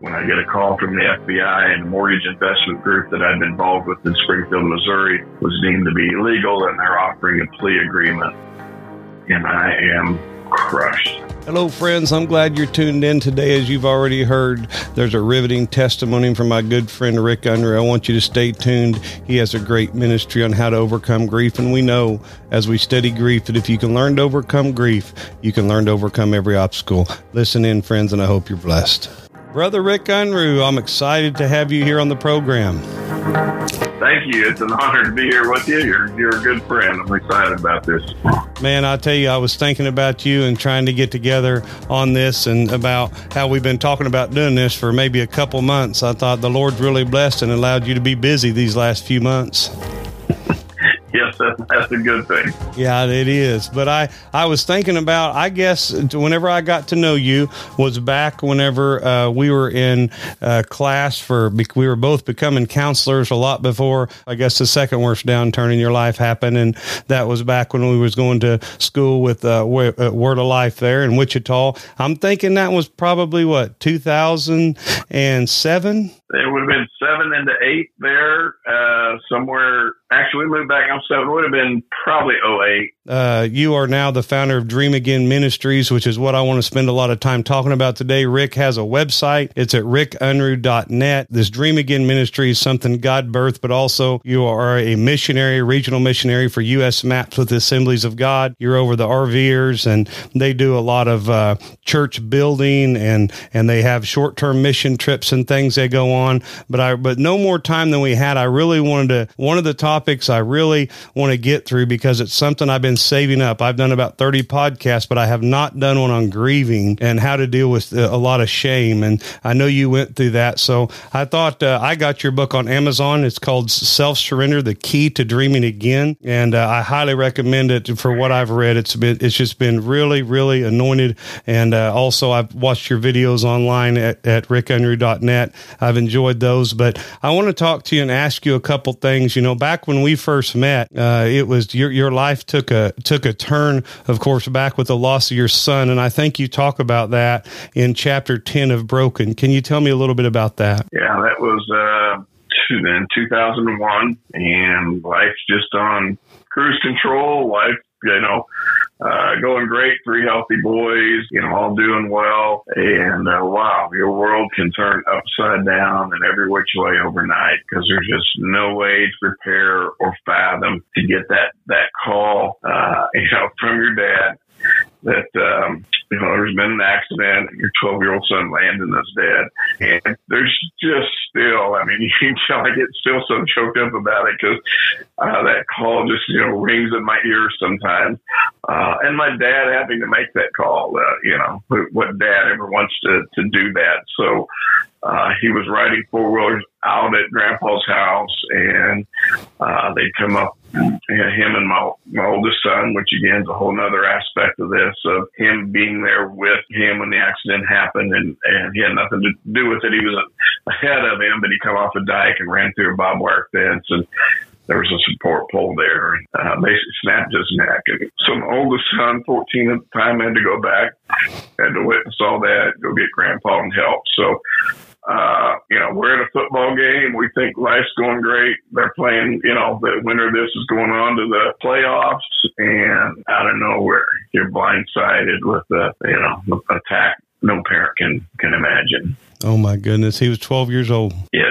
when I get a call from the FBI and the mortgage investment group that I'd been involved with in Springfield, Missouri was deemed to be illegal and they're offering a plea agreement. And I am crushed. Hello, friends. I'm glad you're tuned in today. As you've already heard, there's a riveting testimony from my good friend Rick Unruh. I want you to stay tuned. He has a great ministry on how to overcome grief. And we know as we study grief that if you can learn to overcome grief, you can learn to overcome every obstacle. Listen in, friends, and I hope you're blessed. Brother Rick Unruh, I'm excited to have you here on the program. Thank you. It's an honor to be here with you. You're, you're a good friend. I'm excited about this. Man, I tell you, I was thinking about you and trying to get together on this and about how we've been talking about doing this for maybe a couple months. I thought the Lord's really blessed and allowed you to be busy these last few months that's, that's a good thing. Yeah, it is. But I, I was thinking about, I guess, whenever I got to know you was back whenever uh, we were in uh, class for, we were both becoming counselors a lot before, I guess, the second worst downturn in your life happened. And that was back when we was going to school with uh, Word of Life there in Wichita. I'm thinking that was probably what, 2007? It would have been seven into eight there, uh, somewhere. Actually, we moved back on seven. It would have been probably 08. Uh, you are now the founder of Dream Again Ministries, which is what I want to spend a lot of time talking about today. Rick has a website. It's at rickunruh.net. This Dream Again Ministry is something God birthed, but also you are a missionary, regional missionary for U.S. Maps with Assemblies of God. You're over the RVers, and they do a lot of uh, church building, and and they have short term mission trips and things they go on. But I but no more time than we had. I really wanted to one of the topics I really want to get through because it's something I've been saving up. I've done about 30 podcasts, but I have not done one on grieving and how to deal with a lot of shame. And I know you went through that. So I thought uh, I got your book on Amazon. It's called Self Surrender, The Key to Dreaming Again. And uh, I highly recommend it for what I've read. It's been, it's just been really, really anointed. And uh, also I've watched your videos online at, at. I've enjoyed those, but I want to talk to you and ask you a couple things. You know, back when we first met, uh, it was your, your life took a, took a turn, of course, back with the loss of your son. And I think you talk about that in chapter 10 of Broken. Can you tell me a little bit about that? Yeah, that was uh, in 2001, and life's just on cruise control. Life, you know, uh, going great, three healthy boys, you know, all doing well. And uh, wow, your world can turn upside down and every which way overnight because there's just no way to prepare or fathom to get that that call, uh, you know, from your dad that um, you know there's been an accident, your 12 year old son Landon is dead, and there's just still, I mean, you can I get still so choked up about it because uh, that call just you know rings in my ears sometimes, uh, and my dad having to make that call, uh, you know, what dad ever wants to to do that, so. Uh, he was riding four wheelers out at grandpa's house and uh, they'd come up him and my my oldest son, which again is a whole other aspect of this of him being there with him when the accident happened, and and he had nothing to do with it. He was ahead of him, but he come off a dike and ran through a barbed wire fence, and there was a support pole there, and uh, basically snapped his neck. And so my oldest son, 14 at the time, had to go back, had to witness all that, go get grandpa and help. So uh, you know, we're at a football game. We think life's going great. They're playing, you know, the winner of this is going on to the playoffs, and out of nowhere, you're blindsided with the, you know, attack no parent can can imagine. Oh my goodness, he was 12 years old. Yes.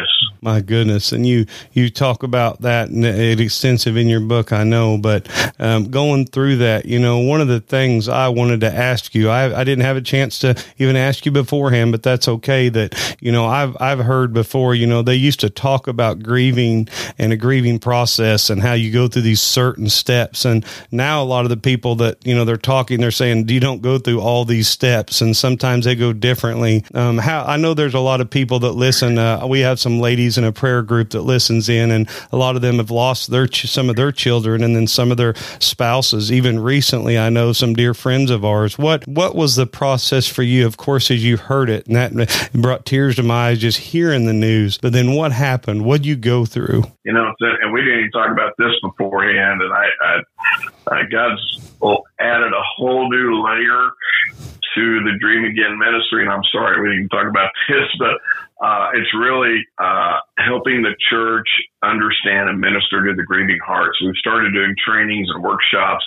My goodness, and you you talk about that it's extensive in your book, I know. But um, going through that, you know, one of the things I wanted to ask you, I, I didn't have a chance to even ask you beforehand, but that's okay. That you know, I've I've heard before, you know, they used to talk about grieving and a grieving process and how you go through these certain steps, and now a lot of the people that you know they're talking, they're saying you don't go through all these steps, and sometimes they go differently. Um, how I know there's a lot of people that listen. Uh, we have some ladies in a prayer group that listens in, and a lot of them have lost their some of their children, and then some of their spouses. Even recently, I know some dear friends of ours. What what was the process for you? Of course, as you heard it, and that brought tears to my eyes just hearing the news. But then, what happened? What did you go through? You know, and we didn't even talk about this beforehand, and I, I, God's oh, added a whole new layer to the Dream Again ministry, and I'm sorry we didn't talk about this, but uh, it's really uh, helping the church understand and minister to the grieving hearts. We've started doing trainings and workshops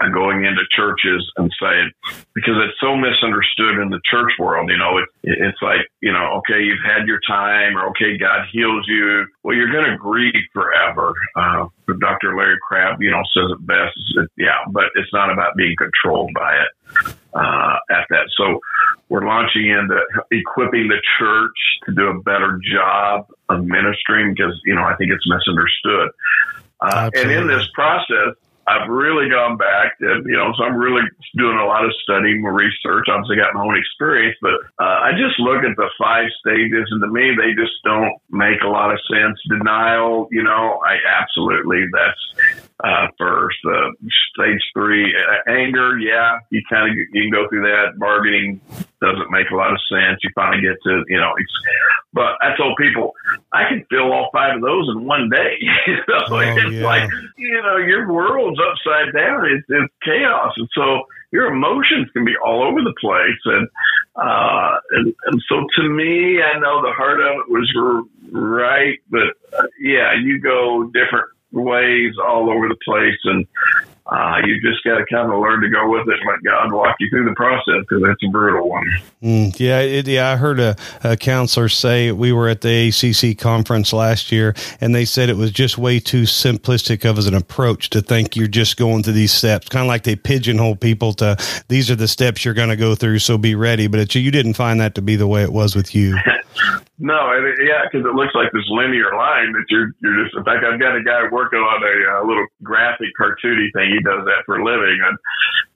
uh, going into churches and saying, because it's so misunderstood in the church world, you know, it, it's like, you know, okay, you've had your time or okay, God heals you. Well, you're going to grieve forever. Uh, Dr. Larry Crabb, you know, says it best. Yeah, but it's not about being controlled by it uh, at that. So we're launching into equipping the church to do a better job of ministering because, you know, I think it's misunderstood. Uh, and in this process, I've really gone back and, you know, so I'm really doing a lot of studying, and research. Obviously got my own experience, but uh, I just look at the five stages and to me, they just don't make a lot of sense. Denial, you know, I absolutely, that's, uh, first. Uh, stage three, uh, anger, yeah, you kind of you can go through that. Bargaining doesn't make a lot of sense. You finally get to, you know, it's, but I told people I can fill all five of those in one day. so oh, it's yeah. like, you know, your world's upside down. It's, it's chaos. And so your emotions can be all over the place. And, uh, and, and so to me, I know the heart of it was right, but uh, yeah, you go different ways all over the place. And uh, you just got to kind of learn to go with it and let God walk you through the process because it's a brutal one. Mm, yeah, it, yeah. I heard a, a, counselor say we were at the ACC conference last year, and they said it was just way too simplistic of as an approach to think you're just going through these steps, kind of like they pigeonhole people to these are the steps you're going to go through, so be ready. But it, you didn't find that to be the way it was with you. No, it, yeah, because it looks like this linear line that you're you're just. In fact, I've got a guy working on a, a little graphic cartoony thing. He does that for a living, and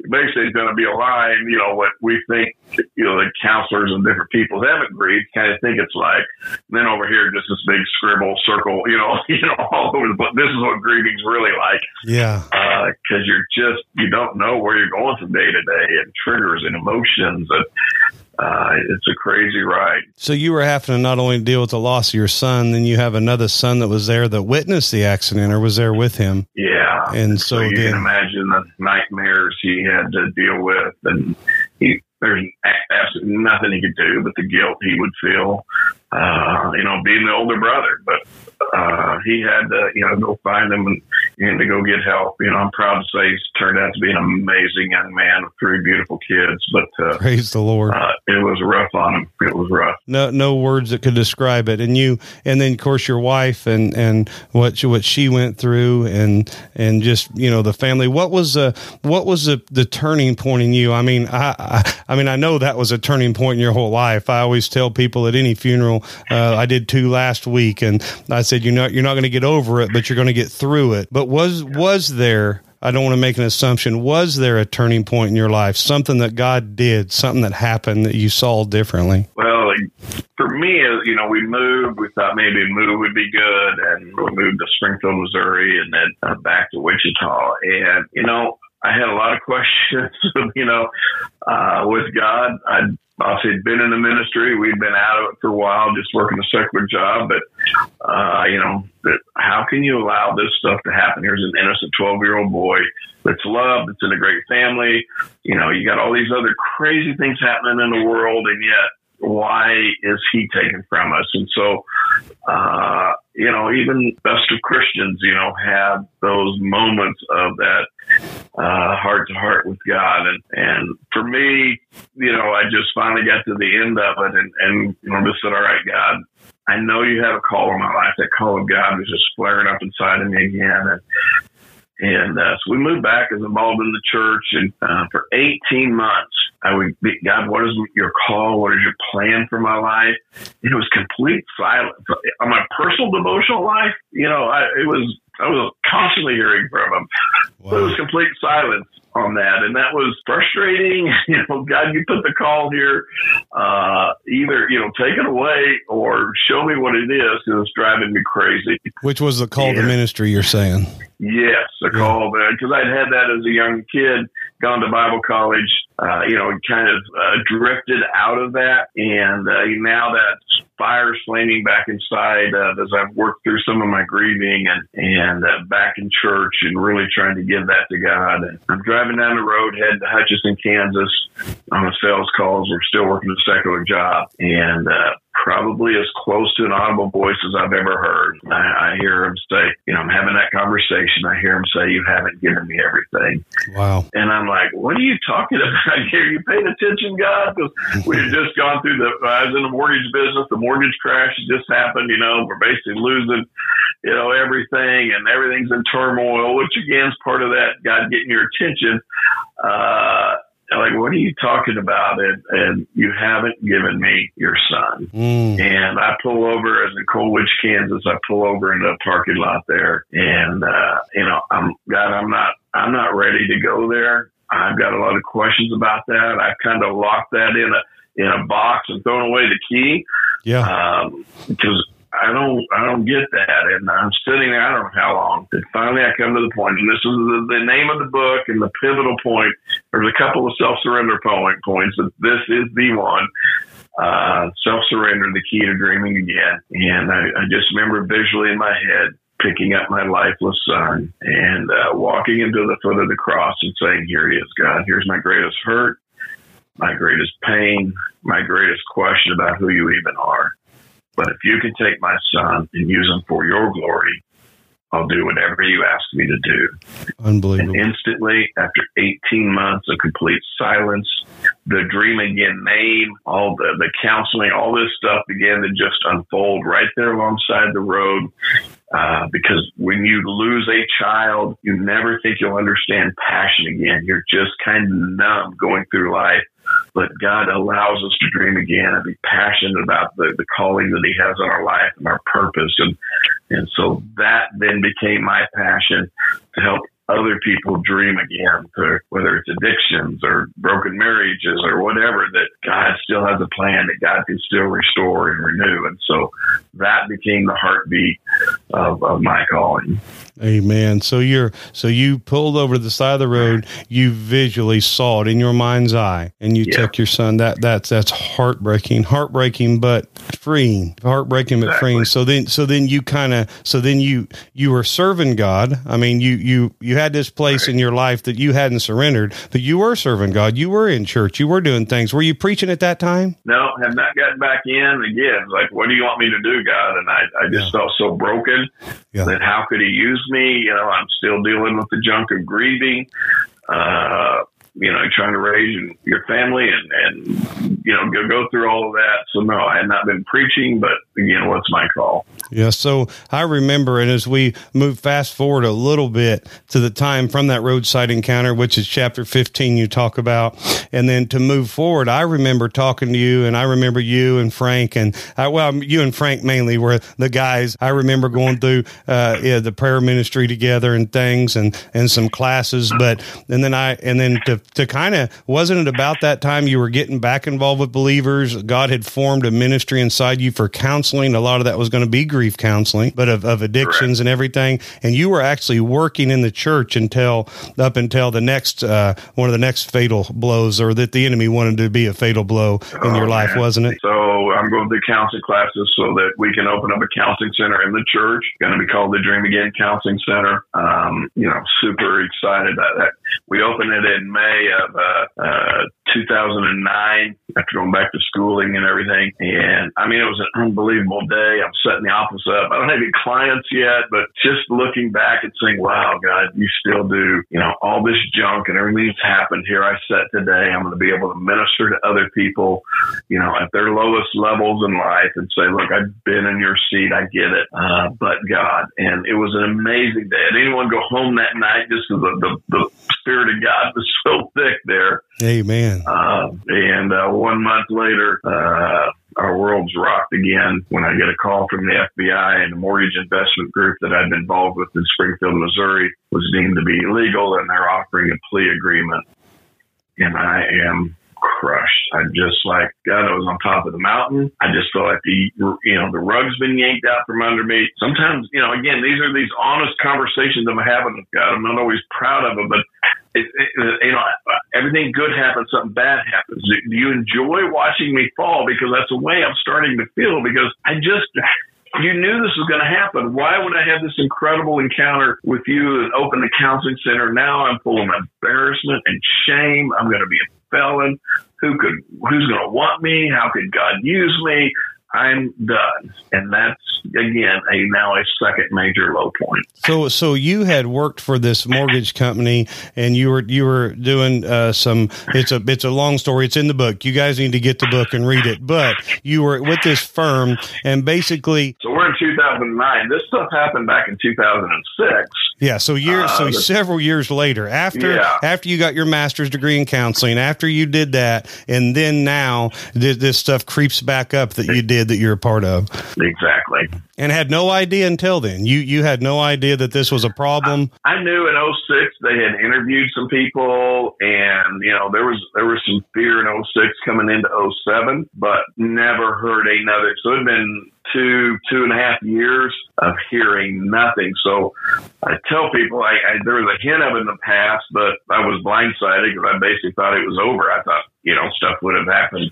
basically it's going to be a line. You know what we think. You know the counselors and different people haven't agreed. Kind of think it's like. then over here, just this big scribble circle. You know, you know all over the. But this is what grieving's really like. Yeah. Because uh, you're just you don't know where you're going from day to day and triggers and emotions and uh, it's a crazy ride. So you were having to not only deal with the loss of your son, then you have another son that was there that witnessed the accident or was there with him. Yeah, and so, so you then, can imagine the nightmares he had to deal with, and he, there's absolutely nothing he could do, but the guilt he would feel, uh, you know, being the older brother. But uh, he had to, you know, go find him and, and to go get help. You know, I'm proud to say he's turned out to be an amazing young man with three beautiful kids. But uh, praise the Lord, uh, it was rough on him. It was rough. No, no words that could describe it. And you, and then of course your wife and and what she, what she went through, and and just you know the family. What was the what was the, the turning point in you? I mean, I, I, I mean I know that was a turning point in your whole life. I always tell people at any funeral. Uh, I did two last week, and I said, you know, you're not going to get over it, but you're going to get through it. But was was there? I don't want to make an assumption. Was there a turning point in your life? Something that God did, something that happened that you saw differently? Well, for me, you know, we moved. We thought maybe move would be good, and we moved to Springfield, Missouri, and then uh, back to Wichita. And you know, I had a lot of questions, you know, uh, with God. I'd obviously had been in the ministry. We'd been out of it for a while, just working a secular job. But, uh, you know, how can you allow this stuff to happen? Here's an innocent 12 year old boy that's loved, that's in a great family. You know, you got all these other crazy things happening in the world, and yet why is he taken from us? And so, uh, you know, even best of Christians, you know, have those moments of that heart to heart with God. And, and for me, you know, I just finally got to the end of it and, and you know, just said, all right, God, I know you have a call in my life. That call of God was just flaring up inside of me again. And, and uh, so we moved back as involved in the church, and uh, for 18 months, I would be, God, what is your call? What is your plan for my life? And it was complete silence. On my personal devotional life, you know, I, it was I was constantly hearing from him. Wow. It was complete silence on that, and that was frustrating. You know, God, you put the call here. Uh, either you know, take it away or show me what it is because it's driving me crazy. Which was the call to ministry? You're saying? Yes, the yeah. call because I'd had that as a young kid gone to Bible college, uh, you know, kind of uh, drifted out of that. And uh, now that fire's flaming back inside uh, as I've worked through some of my grieving and, and uh, back in church and really trying to give that to God. And I'm driving down the road, heading to Hutchinson, Kansas on a sales calls. We're still working a secular job. And, uh, probably as close to an audible voice as I've ever heard. I, I hear him say, you know, I'm having that conversation. I hear him say, you haven't given me everything. Wow. And I'm like, what are you talking about here? You paying attention, God? Because we had just gone through the, I was in the mortgage business. The mortgage crash just happened. You know, we're basically losing, you know, everything and everything's in turmoil, which again is part of that God getting your attention. Uh, like, what are you talking about? And, and you haven't given me your son. Mm. And I pull over as in Colwich, Kansas. I pull over into a parking lot there, and uh, you know, I'm God. I'm not. I'm not ready to go there. I've got a lot of questions about that. I kind of locked that in a in a box and thrown away the key. Yeah. Um, because I don't, I don't get that. And I'm sitting there, I don't know how long. And finally I come to the point, and this is the, the name of the book and the pivotal point. There's a couple of self-surrender point, points, but this is the one. Uh, self-surrender, the key to dreaming again. And I, I just remember visually in my head, picking up my lifeless son and uh, walking into the foot of the cross and saying, Here it is, God. Here's my greatest hurt, my greatest pain, my greatest question about who you even are. But if you can take my son and use him for your glory, I'll do whatever you ask me to do. Unbelievable. And instantly, after 18 months of complete silence, the dream again name, all the, the counseling, all this stuff began to just unfold right there alongside the road. Uh, because when you lose a child, you never think you'll understand passion again. You're just kind of numb going through life but God allows us to dream again and be passionate about the, the calling that He has on our life and our purpose. And, and so that then became my passion to help other people dream again, whether it's addictions or broken marriages or whatever, that God still has a plan, that God can still restore and renew. And so that became the heartbeat of, of my calling. Amen. So you're so you pulled over to the side of the road. You visually saw it in your mind's eye, and you yeah. took your son. That that's that's heartbreaking, heartbreaking, but freeing. Heartbreaking, but exactly. freeing. So then, so then you kind of, so then you you were serving God. I mean, you you you had this place right. in your life that you hadn't surrendered, but you were serving God. You were in church. You were doing things. Were you preaching at that time? No, have not gotten back in again. Like, what do you want me to do, God? And I I just yeah. felt so broken. Yeah. That how could He use me. You know, I'm still dealing with the junk of grieving. Uh, you know, trying to raise your family and, and, you know, go, go through all of that. So no, I had not been preaching, but again, what's my call? Yeah. So I remember, and as we move fast forward a little bit to the time from that roadside encounter, which is chapter 15 you talk about, and then to move forward, I remember talking to you and I remember you and Frank and I, well, you and Frank mainly were the guys. I remember going through, uh, yeah, the prayer ministry together and things and, and some classes, but, and then I, and then to to kind of wasn't it about that time you were getting back involved with believers? God had formed a ministry inside you for counseling. A lot of that was going to be grief counseling, but of, of addictions Correct. and everything. And you were actually working in the church until up until the next uh, one of the next fatal blows, or that the enemy wanted to be a fatal blow in oh, your life, man. wasn't it? So I'm going to counseling classes so that we can open up a counseling center in the church. Going to be called the Dream Again Counseling Center. Um, you know, super excited that, that we opened it in May May of uh, uh, 2009 after going back to schooling and everything. And I mean, it was an unbelievable day. I'm setting the office up. I don't have any clients yet, but just looking back and saying, wow, God, you still do, you know, all this junk and everything that's happened here. I set today. I'm going to be able to minister to other people, you know, at their lowest levels in life and say, look, I've been in your seat. I get it. Uh, but God. And it was an amazing day. Did anyone go home that night just because the, the, the Spirit of God was so thick there. Amen. Uh, and uh, one month later, uh, our world's rocked again when I get a call from the FBI and the mortgage investment group that I'd been involved with in Springfield, Missouri was deemed to be illegal and they're offering a plea agreement. And I am crushed. I'm just like, God, I was on top of the mountain. I just feel like the, you know, the rug's been yanked out from under me. Sometimes, you know, again, these are these honest conversations I'm having with God. I'm not always proud of them, but it, it, you know, everything good happens, something bad happens. Do you enjoy watching me fall? Because that's the way I'm starting to feel. Because I just you knew this was going to happen. Why would I have this incredible encounter with you and open the counseling center? Now I'm full of embarrassment and shame. I'm going to be felon. Who could, who's going to want me? How could God use me? I'm done. And that's again a now a second major low point. So so you had worked for this mortgage company and you were you were doing uh, some it's a it's a long story. It's in the book. You guys need to get the book and read it. But you were with this firm and basically So we're in 2009. This stuff happened back in 2006. Yeah, so years, so uh, several years later, after yeah. after you got your master's degree in counseling, after you did that, and then now this, this stuff creeps back up that you did that you're a part of. Exactly. And had no idea until then. You you had no idea that this was a problem. I, I knew in 06 they had interviewed some people, and you know there was there was some fear in 06 coming into 07, but never heard another. So it'd been two, two and a half years of hearing nothing. So I tell people I, I there was a hint of it in the past, but I was blindsided because I basically thought it was over. I thought, you know, stuff would have happened.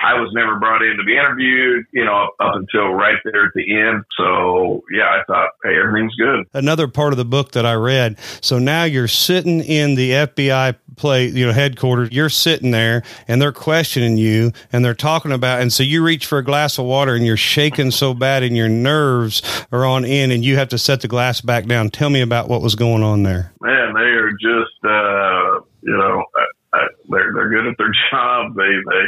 I was never brought in to be interviewed, you know, up, until right there at the end. So yeah, I thought, hey, everything's good. Another part of the book that I read. So now you're sitting in the FBI play, you know, headquarters. You're sitting there and they're questioning you and they're talking about, and so you reach for a glass of water and you're shaking so bad and your nerves are on end and you have to set the glass back down. Tell me about what was going on there. Man, they are just, uh, you know, they're they're good at their job. They they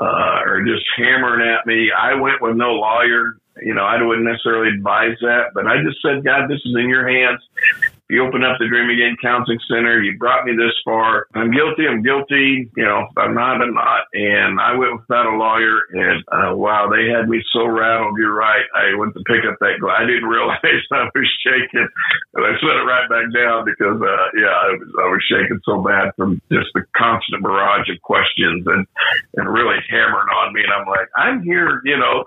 uh, are just hammering at me. I went with no lawyer. You know, I wouldn't necessarily advise that, but I just said, God, this is in your hands. You open up the Dream Again Counseling Center. You brought me this far. I'm guilty. I'm guilty. You know, I'm not. I'm not. And I went without a lawyer. And uh, wow, they had me so rattled. You're right. I went to pick up that glass. I didn't realize I was shaking, and I set it right back down because, uh, yeah, I was, I was shaking so bad from just the constant barrage of questions and and really hammering on me. And I'm like, I'm here. You know,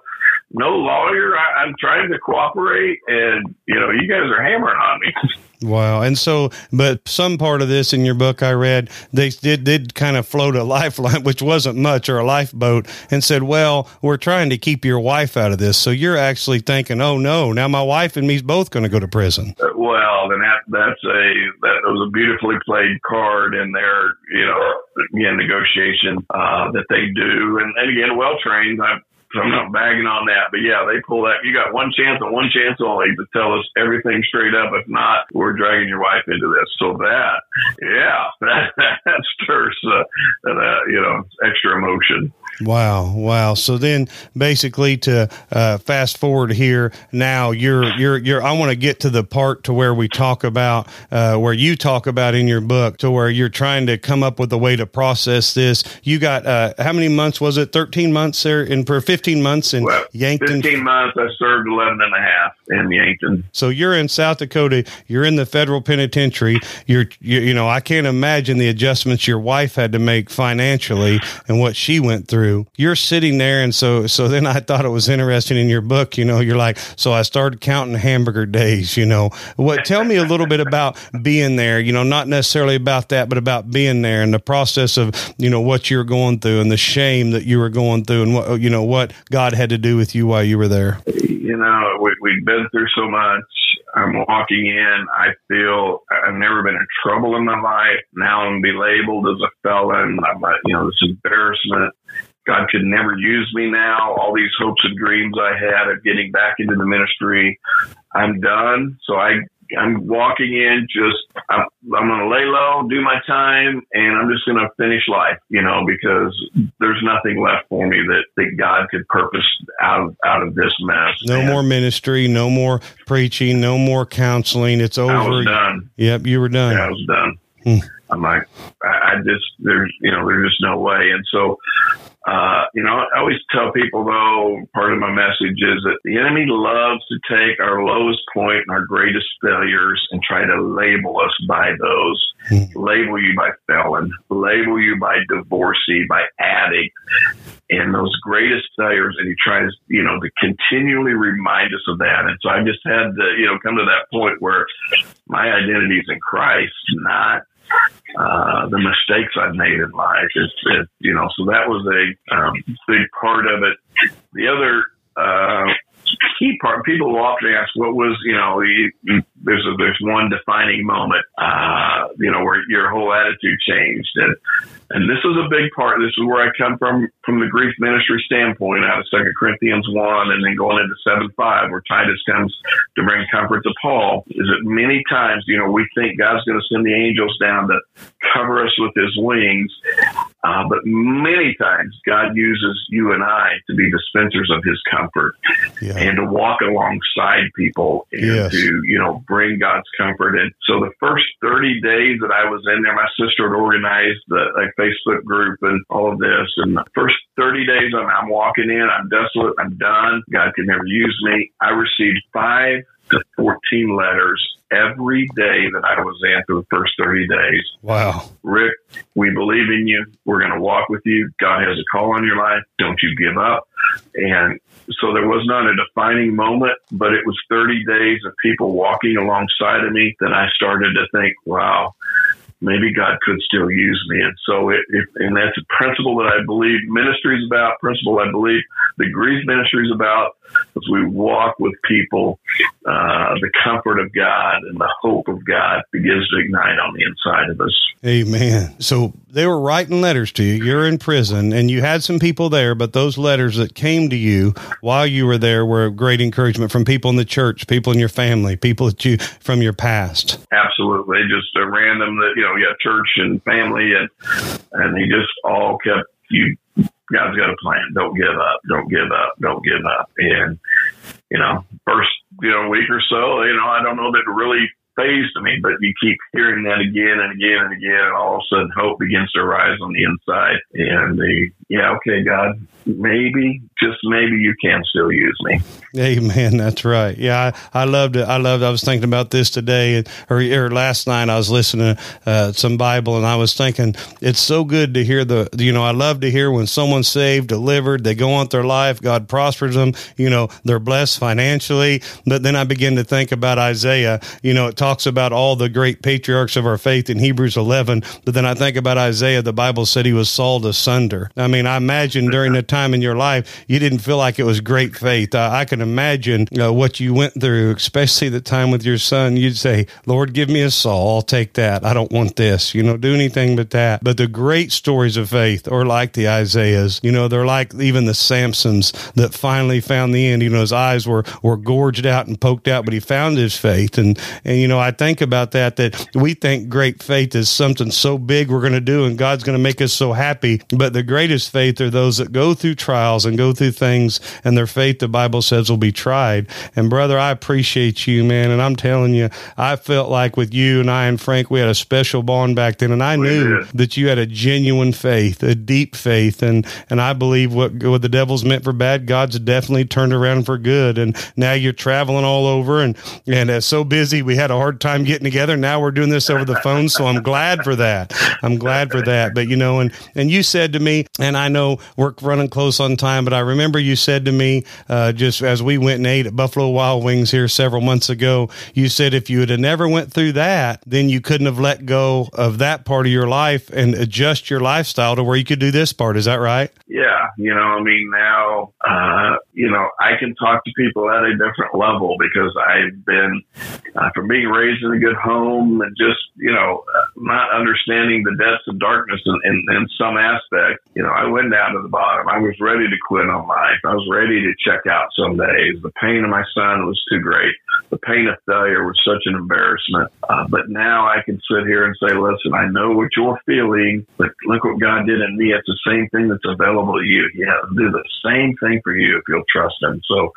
no lawyer. I, I'm trying to cooperate, and you know, you guys are hammering on me. Wow. And so, but some part of this in your book I read, they did, did kind of float a lifeline, which wasn't much, or a lifeboat, and said, well, we're trying to keep your wife out of this. So you're actually thinking, oh no, now my wife and me's both going to go to prison. Uh, well, then that, that's a, that was a beautifully played card in their, you know, again, negotiation, uh, that they do. And, and again, well trained. I've, so I'm not bagging on that, but yeah, they pull that. You got one chance and one chance only to tell us everything straight up. If not, we're dragging your wife into this. So that, yeah, that, that stirs, uh, uh, you know, extra emotion. Wow, wow. So then, basically, to uh, fast forward here, now you're you're you're. I want to get to the part to where we talk about uh, where you talk about in your book to where you're trying to come up with a way to process this. You got uh, how many months was it? Thirteen months there, and for fifteen months in well, Yankton. Fifteen months. I served 11 and a half in Yankton. So you're in South Dakota. You're in the federal penitentiary. You're you, you know I can't imagine the adjustments your wife had to make financially and what she went through through. You're sitting there, and so so then I thought it was interesting in your book. You know, you're like, so I started counting hamburger days. You know, what? Tell me a little bit about being there. You know, not necessarily about that, but about being there and the process of you know what you're going through and the shame that you were going through and what you know what God had to do with you while you were there. You know, we, we've been through so much. I'm walking in. I feel I've never been in trouble in my life. Now I'm be labeled as a felon. I'm, you know, this embarrassment. God could never use me now. All these hopes and dreams I had of getting back into the ministry, I'm done. So I, I'm walking in just, I'm, I'm going to lay low, do my time, and I'm just going to finish life, you know, because there's nothing left for me that, that God could purpose out of, out of this mess. No man. more ministry, no more preaching, no more counseling. It's over. I was done. Yep, you were done. Yeah, I was done. Hmm. I'm like, I just, there's, you know, there's just no way. And so uh, you know, I always tell people though, part of my message is that the enemy loves to take our lowest point and our greatest failures and try to label us by those. Mm-hmm. Label you by felon, label you by divorcee, by addict, and those greatest failures. And he tries, you know, to continually remind us of that. And so I just had to, you know, come to that point where my identity is in Christ, not uh, the mistakes I've made in life. It's, it, you know, so that was a um, big part of it. The other uh, key part, people will often ask, what was, you know, there's a, there's one defining moment, uh, you know, where your whole attitude changed. And, and this is a big part. This is where I come from, from the grief ministry standpoint out of Second Corinthians 1 and then going into 7 5, where Titus comes to bring comfort to Paul, is that many times, you know, we think God's going to send the angels down to cover us with his wings. Uh, but many times God uses you and I to be dispensers of his comfort yeah. and to walk alongside people and yes. to, you know, bring God's comfort. And so the first 30 days that I was in there, my sister had organized the like, Facebook group and all of this. And the first 30 days I'm, I'm walking in, I'm desolate, I'm done. God can never use me. I received five to 14 letters every day that I was in for the first 30 days. Wow. Rick, we believe in you. We're going to walk with you. God has a call on your life. Don't you give up. And so there was not a defining moment, but it was 30 days of people walking alongside of me that I started to think, wow, maybe God could still use me. And so it, it, and that's a principle that I believe ministry is about, principle I believe the grief ministry is about as we walk with people, uh, the comfort of God and the hope of God begins to ignite on the inside of us. Amen. So they were writing letters to you. You're in prison and you had some people there, but those letters that came to you while you were there were a great encouragement from people in the church, people in your family, people that you from your past. Absolutely. Just a random that, you know, yeah, church and family and, and they just all kept you God's got a plan. Don't give up. Don't give up. Don't give up. And, you know, first, you know, week or so, you know, I don't know that it really phased me, but you keep hearing that again and again and again, and all of a sudden hope begins to rise on the inside. And the, yeah, okay, God, maybe, just maybe you can still use me. Amen. That's right. Yeah, I, I loved it. I loved. I was thinking about this today, or, or last night. I was listening to uh, some Bible, and I was thinking it's so good to hear the. You know, I love to hear when someone's saved, delivered, they go on their life, God prospers them. You know, they're blessed financially. But then I begin to think about Isaiah. You know, it talks about all the great patriarchs of our faith in Hebrews 11. But then I think about Isaiah. The Bible said he was sawed asunder. I mean, I mean, I imagine during the time in your life you didn't feel like it was great faith. Uh, I can imagine uh, what you went through, especially the time with your son. You'd say, Lord, give me a saw. I'll take that. I don't want this. You know, do anything but that. But the great stories of faith are like the Isaiahs. You know, they're like even the Samsons that finally found the end. You know, his eyes were, were gorged out and poked out, but he found his faith. And, and, you know, I think about that, that we think great faith is something so big we're going to do and God's going to make us so happy. But the greatest faith are those that go through trials and go through things and their faith, the Bible says, will be tried. And brother, I appreciate you, man. And I'm telling you, I felt like with you and I and Frank, we had a special bond back then. And I knew that you had a genuine faith, a deep faith. And, and I believe what, what the devil's meant for bad, God's definitely turned around for good. And now you're traveling all over and, and uh, so busy. We had a hard time getting together. Now we're doing this over the phone. So I'm glad for that. I'm glad for that. But you know, and, and you said to me, and I know we're running close on time, but I remember you said to me, uh, just as we went and ate at Buffalo Wild Wings here several months ago, you said if you had never went through that, then you couldn't have let go of that part of your life and adjust your lifestyle to where you could do this part. Is that right? Yeah. You know, I mean, now, uh, you know, I can talk to people at a different level because I've been, uh, from being raised in a good home and just, you know, not understanding the depths of darkness in, in, in some aspect, you know, I went down to the bottom. I was ready to quit on life. I was ready to check out some days. The pain of my son was too great. The pain of failure was such an embarrassment. Uh, but now I can sit here and say, listen, I know what you're feeling, but look what God did in me. It's the same thing that's available to you. Has to do the same thing for you if you'll trust him. So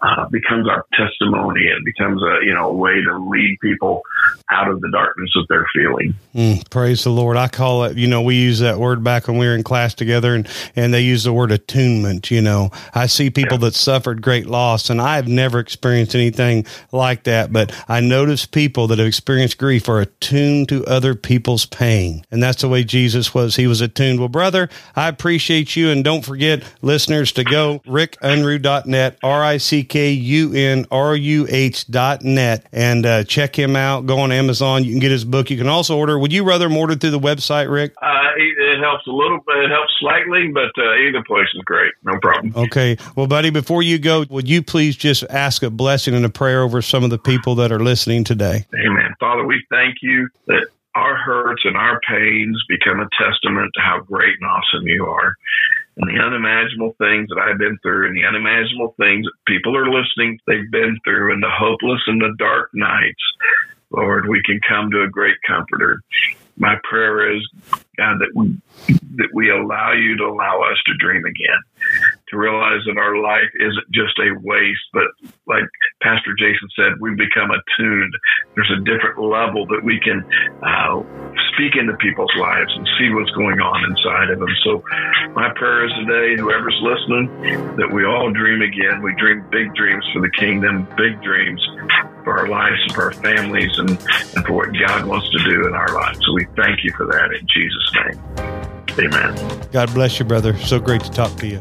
uh, becomes our testimony It becomes a you know a way to lead people out of the darkness that they're feeling. Mm, praise the Lord. I call it. You know, we use that word back when we were in class together, and and they use the word attunement. You know, I see people yeah. that suffered great loss, and I've never experienced anything like that. But I notice people that have experienced grief are attuned to other people's pain, and that's the way Jesus was. He was attuned. Well, brother, I appreciate you, and don't don't forget, listeners, to go rickunruh.net, R I C K U N R U H.net, and uh, check him out. Go on Amazon. You can get his book. You can also order. Would you rather order through the website, Rick? Uh, it, it, helps a little bit. It helps slightly, but uh, either place is great. No problem. Okay. Well, buddy, before you go, would you please just ask a blessing and a prayer over some of the people that are listening today? Amen. Father, we thank you that our hurts and our pains become a testament to how great and awesome you are. And the unimaginable things that I've been through, and the unimaginable things that people are listening, they've been through, and the hopeless and the dark nights, Lord, we can come to a great comforter. My prayer is, God, that we, that we allow you to allow us to dream again to realize that our life isn't just a waste, but like Pastor Jason said, we've become attuned. There's a different level that we can uh, speak into people's lives and see what's going on inside of them. So, my prayer is today, whoever's listening, that we all dream again. We dream big dreams for the kingdom, big dreams for our lives and for our families and, and for what God wants to do in our lives. So, we thank you for that in Jesus' name. Amen. God bless you, brother. So great to talk to you.